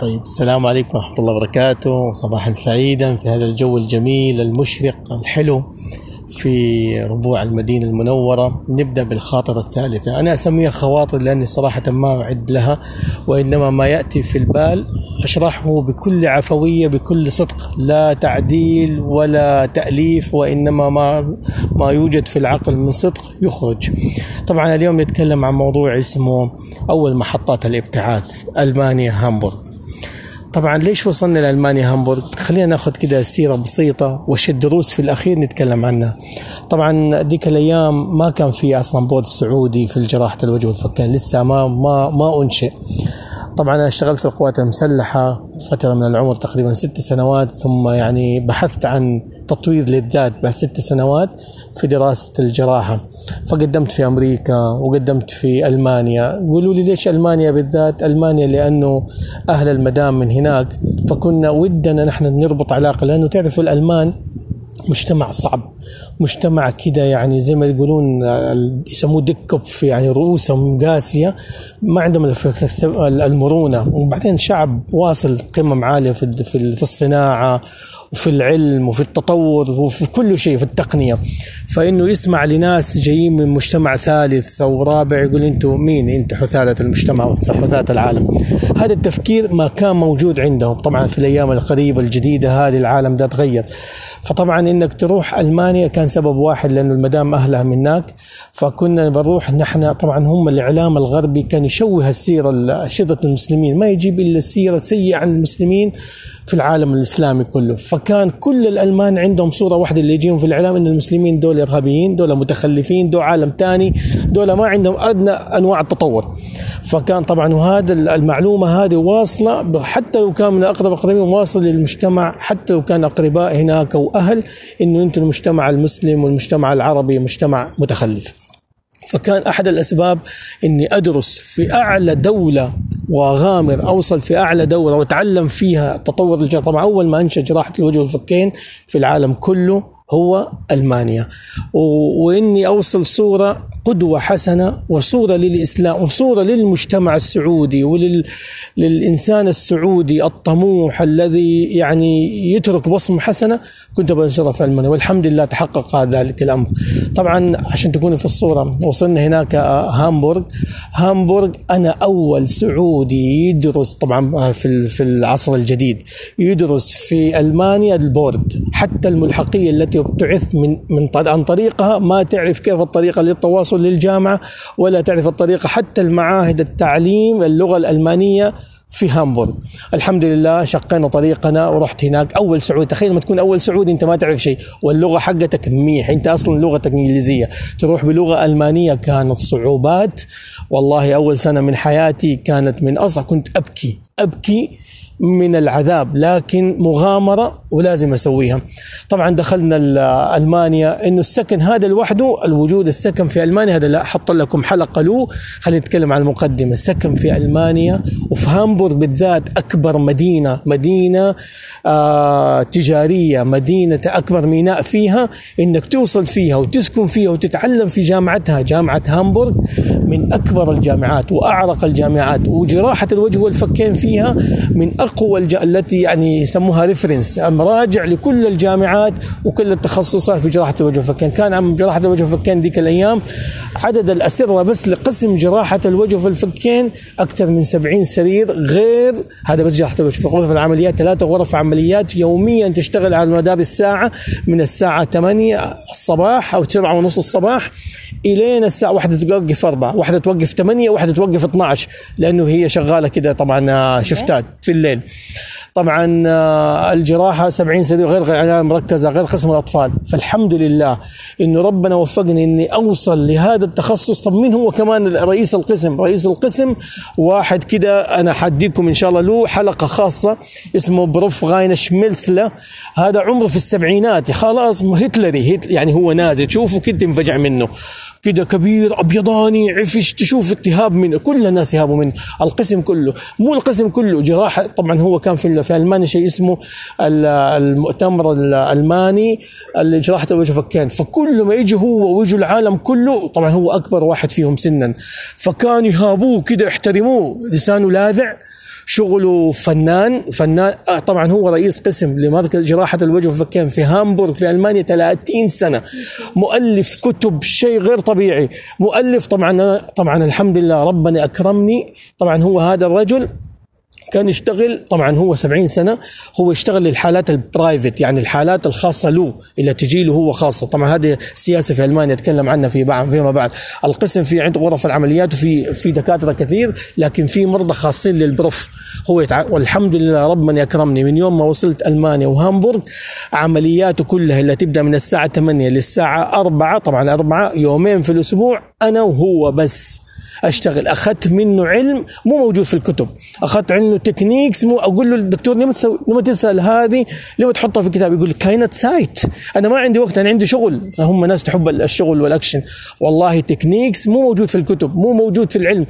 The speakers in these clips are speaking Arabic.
طيب السلام عليكم ورحمة الله وبركاته. صباحا سعيدا في هذا الجو الجميل المشرق الحلو في ربوع المدينة المنورة. نبدأ بالخاطرة الثالثة. أنا أسميها خواطر لأني صراحة ما أعد لها وإنما ما يأتي في البال أشرحه بكل عفوية بكل صدق. لا تعديل ولا تأليف وإنما ما ما يوجد في العقل من صدق يخرج. طبعا اليوم نتكلم عن موضوع اسمه أول محطات الابتعاث ألمانيا هامبورغ طبعا ليش وصلنا لألمانيا هامبورغ؟ خلينا ناخذ كده سيرة بسيطة وش الدروس في الأخير نتكلم عنها. طبعا ديك الأيام ما كان في أصلا board سعودي في جراحة الوجه والفكين لسه ما ما ما أنشئ. طبعا أنا اشتغلت في القوات المسلحة فترة من العمر تقريبا ست سنوات ثم يعني بحثت عن تطوير للذات بعد ست سنوات في دراسة الجراحة. فقدمت في أمريكا وقدمت في ألمانيا. يقولوا لي ليش ألمانيا بالذات؟ ألمانيا لأنه أهل المدام من هناك. فكنا ودنا نحن نربط علاقة لأنه تعرفوا الألمان مجتمع صعب. مجتمع كده يعني زي ما يقولون يسموه دكب يعني رؤوسهم قاسية ما عندهم المرونة. وبعدين شعب واصل قمم عاليه في الصناعة. وفي العلم وفي التطور وفي كل شيء في التقنية. فإنه يسمع لناس جايين من مجتمع ثالث أو رابع يقول أنتم مين؟ أنت حثالة المجتمع وحثالة العالم. هذا التفكير ما كان موجود عندهم. طبعا في الأيام القريبة الجديدة هذه العالم ده تغير. فطبعا إنك تروح ألمانيا كان سبب واحد لأنه المدام أهلها من هناك. فكنا بنروح نحن طبعا هم الإعلام الغربي كان يشوه السيرة شرطه المسلمين. ما يجيب إلا السيره السيئه عن المسلمين. في العالم الإسلامي كله. فكان كل الألمان عندهم صورة واحدة اللي يجيهم في الإعلام إن المسلمين دول إرهابيين دول متخلفين دول عالم ثاني دول ما عندهم أدنى أنواع التطور. فكان طبعا وهذا المعلومة هذه واصلة حتى لو كان من أقرب اقربين واصل للمجتمع حتى لو كان أقرباء هناك أو أهل إنه أنتم المجتمع المسلم والمجتمع العربي مجتمع متخلف. فكان أحد الأسباب إني أدرس في أعلى دولة واغامر أوصل في أعلى دولة وأتعلم فيها تطور الجراحة. طبعا أول ما أنشأ جراحة الوجه والفكين في العالم كله هو ألمانيا. وإني أوصل صورة قدوة حسنة وصورة للإسلام وصورة للمجتمع السعودي وللانسان السعودي الطموح الذي يعني يترك بصمة حسنة. كنت بنشرها في ألمانيا والحمد لله تحقق ذلك الأمر. طبعا عشان تكونوا في الصورة وصلنا هناك هامبورغ. هامبورغ أنا أول سعودي يدرس طبعا في في العصر الجديد يدرس في ألمانيا ال board حتى الملحقية التي ابتعث من من عن طريقها. ما تعرف كيف الطريقة للتواصل للجامعة ولا تعرف الطريقة حتى المعاهد التعليم اللغة الألمانية في هامبورغ. الحمد لله شقينا طريقنا ورحت هناك. أول سعودي تخيل لما تكون أول سعودي أنت ما تعرف شيء. واللغة حقتك منيح أنت أصلا لغتك إنجليزية. تروح بلغة ألمانية كانت صعوبات. والله أول سنة من حياتي كانت من أصعب. كنت أبكي أبكي من العذاب لكن مغامرة ولازم أسويها. طبعا دخلنا ألمانيا أنه السكن هذا لوحده الوجود السكن في ألمانيا هذا لا أحط لكم حلقة له. خلينا نتكلم عن المقدمة. السكن في ألمانيا وفي هامبورغ بالذات أكبر مدينة مدينة آه تجارية مدينة أكبر ميناء فيها. أنك توصل فيها وتسكن فيها وتتعلم في جامعتها جامعة هامبورغ من أكبر الجامعات وأعرق الجامعات وجراحة الوجه والفكين فيها من الج... التي يعني يسموها reference مراجع لكل الجامعات وكل التخصصات في جراحة الوجه والفكين. كان عم جراحة الوجه والفكين ذيك الأيام عدد الأسرة بس لقسم جراحة الوجه والفكين أكثر من 70 سرير غير هذا بس جراحة الوجه في غرف العمليات ثلاثة غرف عمليات يوميا تشتغل على مدار الساعة من الساعة 8 الصباح أو 7 ونص الصباح إلين الساعة واحدة توقف أربعة واحدة توقف 8 واحدة توقف 12 لأنه هي شغالة كده طبعا شفتات في الليل. طبعا الجراحة 70 سرير غير عناية مركزة غير قسم الأطفال. فالحمد لله إنه ربنا وفقني إني أوصل لهذا التخصص. طب مين هو كمان رئيس القسم؟ رئيس القسم واحد كده أنا حديكم إن شاء الله له حلقة خاصة اسمه بروف غاين شميلسلا. هذا عمره في السبعينات. خلاص هتلري هتل يعني هو نازل. تشوفه كده تنفجع منه. كده كبير أبيضاني عفش تشوف اتهاب منه كل الناس يهابوا منه. القسم كله مو القسم كله جراحه طبعا هو كان في في ألمانيا شيء اسمه المؤتمر الألماني لجراحه الوجه فكان فكل ما يجي هو ويجوا العالم كله طبعا هو أكبر واحد فيهم سنا. فكانوا يهابوه كده يحترموه. لسانه لاذع. شغله فنان فنان آه، طبعا هو رئيس قسم لمركز جراحة الوجه والفكين في هامبورغ في ألمانيا 30 سنة. مؤلف كتب شيء غير طبيعي. مؤلف طبعا طبعا الحمد لله ربنا أكرمني. طبعا هو هذا الرجل. كان يشتغل طبعا هو 70 سنة هو يشتغل للحالات البرايفت يعني الحالات الخاصة له اللي تجي له هو خاصة. طبعا هذه سياسة في ألمانيا اتكلم عنها في بعض فيما بعد. القسم في عنده غرف العمليات وفي في دكاترة كثير لكن في مرضى خاصين للبروف. هو يتع... والحمد لله ربنا يكرمني. من يوم ما وصلت ألمانيا وهامبورغ عملياته كلها اللي تبدأ من الساعة 8 للساعة 4 طبعا 4 يومين في الأسبوع أنا وهو بس. أشتغل. أخذت منه علم مو موجود في الكتب. أخذت عنه techniques مو أقول له الدكتور لما تسوي؟ لما تسأل هذه؟ لما تحطها في الكتاب يقول keine Zeit. أنا ما عندي وقت أنا عندي شغل. هم ناس تحب الشغل والاكشن والله techniques مو موجود في الكتب مو موجود في العلم.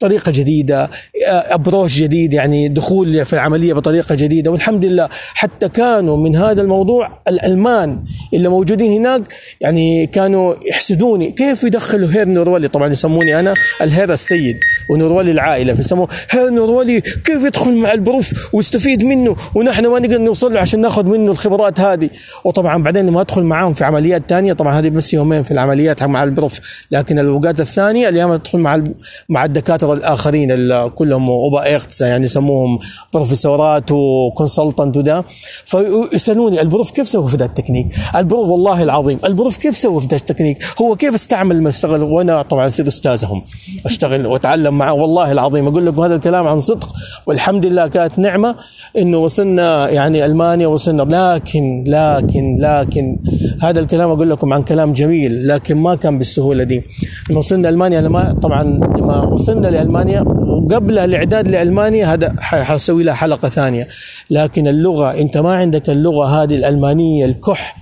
طريقة جديدة approach جديد يعني دخول في العملية بطريقة جديدة. والحمد لله حتى كانوا من هذا الموضوع الألمان اللي موجودين هناك يعني كانوا يحسدوني. كيف يدخلوا Herr نورولي؟ طبعا يسموني أنا ال Herr السيد ونورولي العائلة. فيسموه Herr نورولي كيف يدخل مع ال Prof ويستفيد منه؟ ونحن ما نقدر نوصل له عشان ناخذ منه الخبرات هذه. وطبعا بعدين لما أدخل معاهم في عمليات ثانية طبعا هذه بس يومين في العمليات مع ال Prof. لكن الاوقات الثانية الأيام أدخل مع مع الدكاترة الآخرين اللي كلهم أوبا ايختسا يعني يسموهم بروفيسورات و consultant وده فيسألوني ال Prof كيف سوى في ذا التكنيك؟ ال Prof والله العظيم ال Prof كيف سوى في ذا التكنيك؟ هو كيف استعمل ما اشتغل وأنا طبعا أصير أستاذهم أشتغل وأتعلم معه والله العظيم أقول لكم هذا الكلام عن صدق والحمد لله كانت نعمة إنه وصلنا يعني ألمانيا وصلنا لكن لكن لكن هذا الكلام أقول لكم عن كلام جميل لكن ما كان بالسهولة دي لما وصلنا ألمانيا لما طبعا لما وصلنا لألمانيا وقبل الإعداد لألمانيا هذا حسوي لها حلقة ثانية. لكن اللغة أنت ما عندك اللغة هذه الألمانية الكح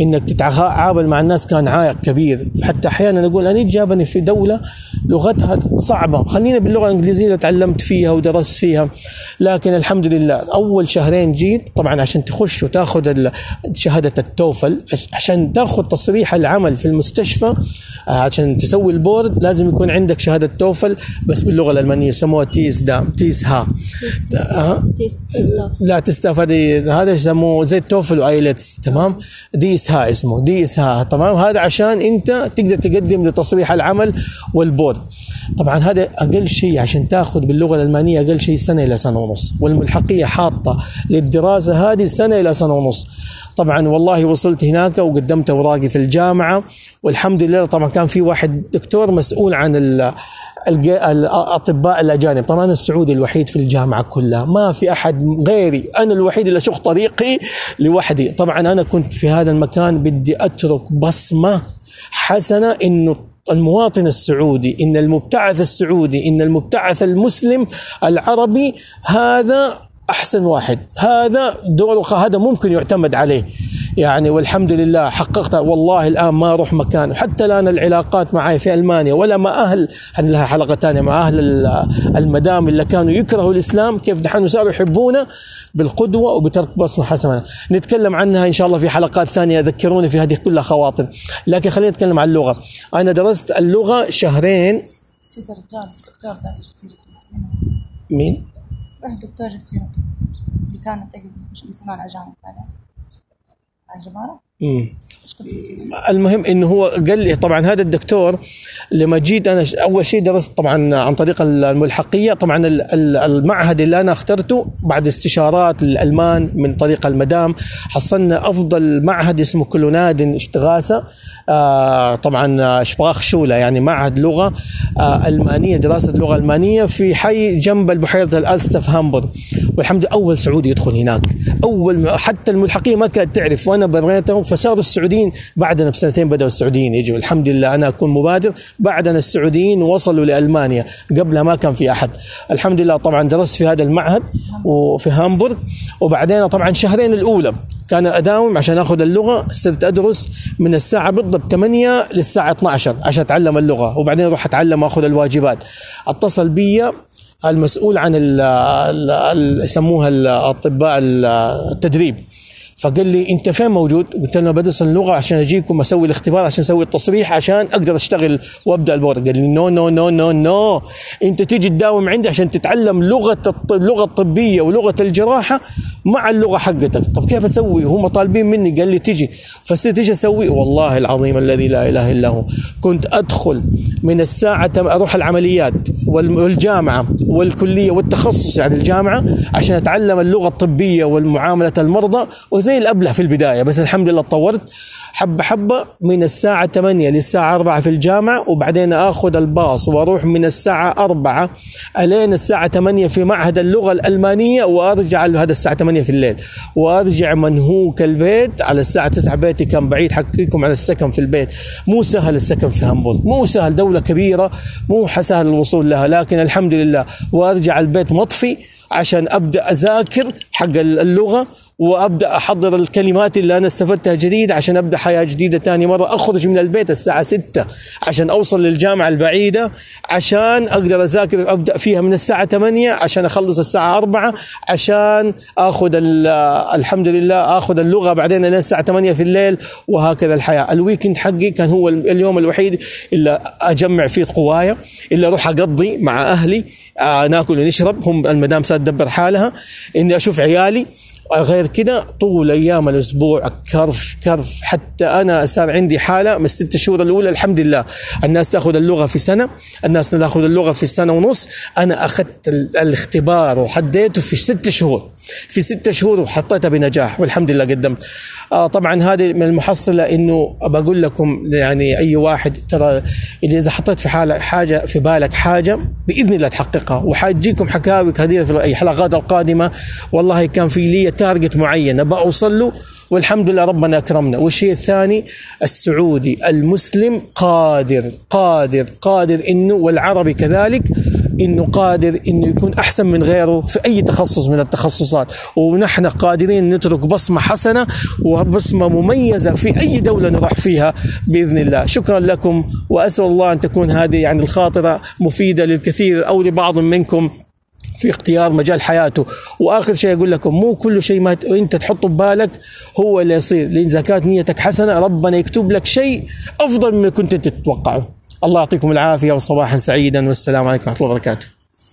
إنك تتعامل مع الناس كان عائق كبير. حتى أحيانا أقول أنا جابني في دولة لغتها صعبة. خلينا باللغة الإنجليزية اللي تعلمت فيها ودرست فيها. لكن الحمد لله أول شهرين جيت طبعا عشان تخش وتاخذ شهادة التوفل عشان تاخذ تصريح العمل في المستشفى عشان تسوي البورد لازم يكون عندك شهادة توفل بس باللغة الألمانية يسموها تيس دام تيس ها. لا تستاف هذه هذا يسموه زي التوفل وآيلتس تمام؟ ديس ها اسمه ديس ها تمام؟ هذا عشان أنت تقدر تقدم لتصريح العمل والبورد. طبعا هذا أقل شيء عشان تأخذ باللغة الألمانية أقل شيء سنة إلى سنة ونص والملحقية حاطة للدراسة هذه سنة إلى سنة ونص. طبعا والله وصلت هناك وقدمت أوراقي في الجامعة والحمد لله طبعا كان في واحد دكتور مسؤول عن الأطباء الأجانب. طبعا أنا السعودي الوحيد في الجامعة كلها ما في أحد غيري. أنا الوحيد اللي أشق طريقي لوحدي. طبعا أنا كنت في هذا المكان بدي أترك بصمة حسنة إنه المواطن السعودي إن المبتعث السعودي إن المبتعث المسلم العربي هذا أحسن واحد. هذا دوره هذا ممكن يعتمد عليه. يعني والحمد لله حققتها والله الآن ما أروح مكان. حتى الآن العلاقات معي في ألمانيا ولا مع أهل لها حلقة ثانية مع أهل المدام اللي كانوا يكرهوا الإسلام كيف دحين صاروا يحبونا بالقدوة وبترك بصمة حسنة. نتكلم عنها إن شاء الله في حلقات ثانية ذكروني في هذه كلها خواطر. لكن خلينا نتكلم عن اللغة. أنا درست اللغة شهرين. مين؟ واحد دكتور جاب سيرته اللي كانت مش مسلمان أجانب بعدين. الجمارة؟ المهم إنه هو قال لي طبعا هذا الدكتور لما جيت أنا أول شيء درست طبعا عن طريق الملحقية. طبعا المعهد اللي أنا اخترته بعد استشارات للالمان من طريق المدام حصلنا أفضل معهد اسمه كلونادن اشتغاسة. طبعا شباخ شوله يعني معهد لغة آه ألمانية دراسة اللغة الالمانيه في حي جنب البحيرة الالستا في هامبورغ. والحمد لله أول سعودي يدخل هناك. أول حتى الملحقيه ما كانت تعرف وأنا بريتهم فصاروا السعوديين بعدنا بسنتين بدأوا السعوديين يجوا. الحمد لله أنا أكون مبادر. بعدنا السعوديين وصلوا لألمانيا. قبلها ما كان في أحد. الحمد لله طبعا درست في هذا المعهد وفي هامبورغ. وبعدين طبعا شهرين الأولى. كان أداوم عشان آخذ اللغة صرت أدرس من الساعة بالضبط 8 للساعة 12 عشان أتعلم اللغة وبعدين أروح أتعلم وأخذ الواجبات. اتصل بي المسؤول عن يسموها الاطباء التدريب. فقال لي أنت فين موجود؟ قلت له بدرس اللغة عشان أجيكم أسوي الاختبار عشان أسوي التصريح عشان أقدر أشتغل وأبدأ ال board. قال لي no no no no no أنت تيجي تداوم عندي عشان تتعلم لغة اللغة الطبية ولغة الجراحة مع اللغة حقتك. طب كيف أسوي؟ هم طالبين مني. قال لي تيجي فصرت إيش أسوي؟ والله العظيم الذي لا إله إلا هو. كنت أدخل من الساعة تم- أروح العمليات وال- والجامعة والكلية والتخصص يعني الجامعة عشان أتعلم اللغة الطبية والمعاملة المرضى وزي الأبلة في البداية بس الحمد لله تطورت حبة حبة من الساعة 8 للساعة 4 في الجامعة وبعدين آخذ الباص وأروح من الساعة 4 إلين الساعة 8 في معهد اللغة الألمانية وأرجع هذا الساعة 8 في الليل. وأرجع منهوك البيت على الساعة 9 بيتي كان بعيد حقيكم على السكن في البيت. مو سهل السكن في هامبورغ مو سهل دولة كبيرة مو سهل الوصول لها لكن الحمد لله. وأرجع البيت مطفي عشان أبدأ أذاكر حق اللغة وأبدأ أحضر الكلمات اللي أنا استفدتها جديد عشان أبدأ حياة جديدة ثاني مرة. أخرج من البيت الساعة 6 عشان أوصل للجامعة البعيدة عشان أقدر أذاكر أبدأ فيها من الساعة 8 عشان أخلص الساعة 4 عشان آخذ ال- الحمد لله آخذ اللغة بعدين إلى الساعة 8 في الليل وهكذا الحياة. الويكند حقي كان هو اليوم الوحيد اللي أجمع فيه قوايا اللي أروح أقضي مع أهلي آه ناكل ونشرب هم المدام ساد تدبر حالها إني أشوف عيالي غير كده طول أيام الأسبوع كرف كرف. حتى أنا صار عندي حالة من الست شهور الأولى الحمد لله. الناس تأخذ اللغة في سنة الناس تأخذ اللغة في سنة ونص. أنا أخذت ال- الاختبار وحديته في ست شهور. في ست شهور وحطيتها بنجاح والحمد لله قدمت. آه طبعا هذه من المحصلة إنه بقول لكم يعني أي واحد ترى اللي إذا حطيت في حاله حاجة في بالك حاجة بإذن الله تحققها. وحاجيكم حكاوي كثيرة في الحلقات القادمة. والله كان في لي تارجت معين أبى أوصل له والحمد لله ربنا أكرمنا. والشيء الثاني السعودي المسلم قادر قادر قادر إنه والعربي كذلك إنه قادر إنه يكون أحسن من غيره في أي تخصص من التخصصات. ونحن قادرين نترك بصمة حسنة وبصمة مميزة في أي دولة نروح فيها بإذن الله. شكرا لكم وأسأل الله أن تكون هذه يعني الخاطرة مفيدة للكثير أو لبعض منكم. في اختيار مجال حياته. وآخر شيء أقول لكم مو كل شيء ما أنت تحطه ببالك هو اللي يصير. لأن كانت نيتك حسنة ربنا يكتب لك شيء أفضل مما كنت تتوقعه. الله يعطيكم العافية وصباحا سعيدا والسلام عليكم ورحمة الله وبركاته.